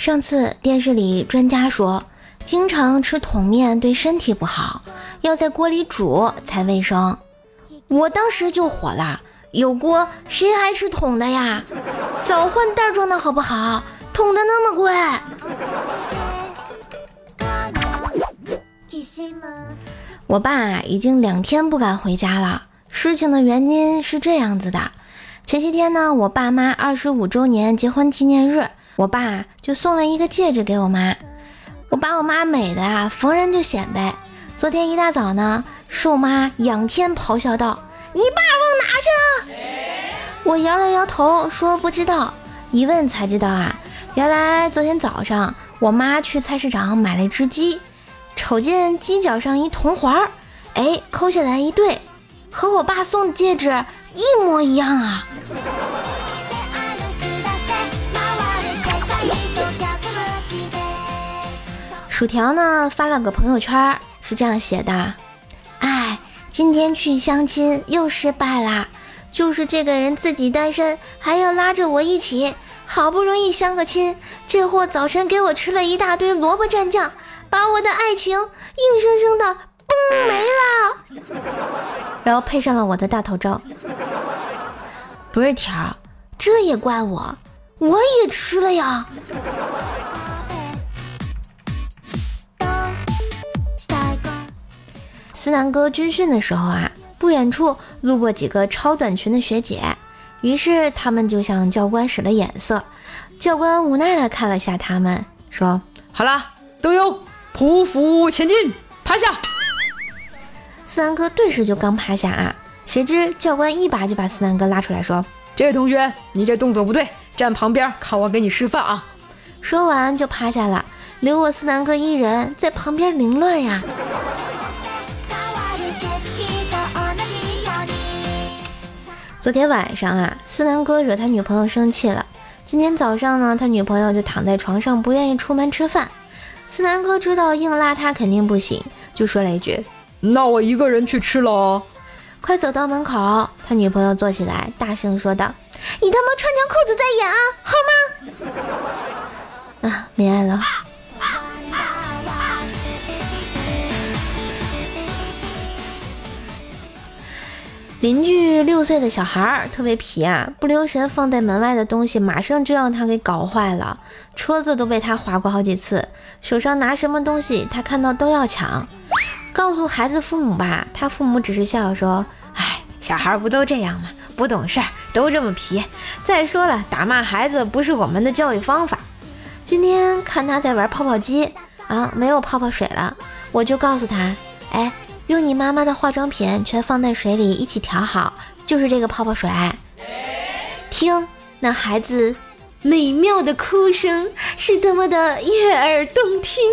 上次电视里专家说，经常吃桶面对身体不好，要在锅里煮才卫生。我当时就火了，有锅谁还吃桶的呀？早换袋装的好不好？桶的那么贵。我爸已经两天不敢回家了。事情的原因是这样子的：前些天呢，我爸妈二十五周年结婚纪念日，我爸就送了一个戒指给我妈。我把我妈美的啊，逢人就显摆。昨天一大早呢，瘦妈仰天咆哮道：“你爸忘拿着！”我摇了摇头说：“不知道。”一问才知道啊，原来昨天早上我妈去菜市场买了一只鸡。瞅见鸡脚上一铜环儿，哎，抠下来一对，和我爸送的戒指一模一样啊！薯条呢发了个朋友圈，是这样写的：哎，今天去相亲又失败啦，就是这个人自己单身，还要拉着我一起，好不容易相个亲，这货早晨给我吃了一大堆萝卜蘸酱。把我的爱情硬生生的崩没了，然后配上了我的大头照。不是条，这也怪我，我也吃了呀。思南哥军训的时候啊，不远处路过几个超短裙的学姐，于是他们就向教官使了眼色。教官无奈的看了下他们，说：“好了，都有。”匍匐前进，趴下。思南哥顿时就刚趴下啊，谁知教官一把就把思南哥拉出来，说：“这位同学，你这动作不对，站旁边看我给你示范啊。”说完就趴下了，留我思南哥一人在旁边凌乱呀。昨天晚上啊，思南哥惹他女朋友生气了。今天早上呢，他女朋友就躺在床上不愿意出门吃饭。思南哥知道硬拉他肯定不行，就说了一句：“那我一个人去吃了。”快走到门口，他女朋友坐起来，大声说道：“你他妈穿条裤子再演啊，好吗？”啊，没爱了。邻居六岁的小孩儿特别皮啊，不留神放在门外的东西，马上就让他给搞坏了。车子都被他划过好几次，手上拿什么东西，他看到都要抢。告诉孩子父母吧，他父母只是笑笑说：“哎，小孩不都这样吗？不懂事儿，都这么皮。再说了，打骂孩子不是我们的教育方法。”今天看他在玩泡泡机啊，没有泡泡水了，我就告诉他：“哎。”用你妈妈的化妆品全放在水里一起调好，就是这个泡泡水。听那孩子美妙的哭声，是多么的悦耳动听。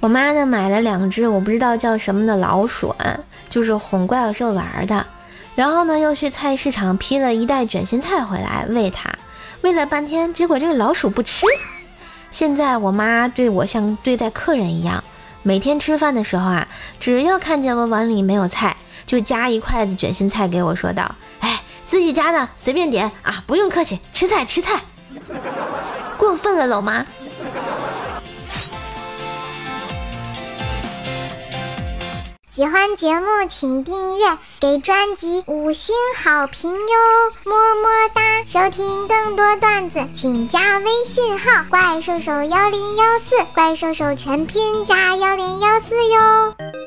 我妈呢买了两只我不知道叫什么的老鼠，啊，就是哄怪兽玩的。然后呢又去菜市场批了一袋卷心菜回来喂它。喂了半天，结果这个老鼠不吃。现在我妈对我像对待客人一样，每天吃饭的时候啊，只要看见我碗里没有菜，就夹一筷子卷心菜给我，说道：“哎，自己家的，随便点啊，不用客气，吃菜吃菜。”过分了，老妈。喜欢节目请订阅，给专辑五星好评哟，么么哒！收听更多段子，请加微信号“怪兽手幺零幺四”，怪兽手全拼加幺零幺四哟。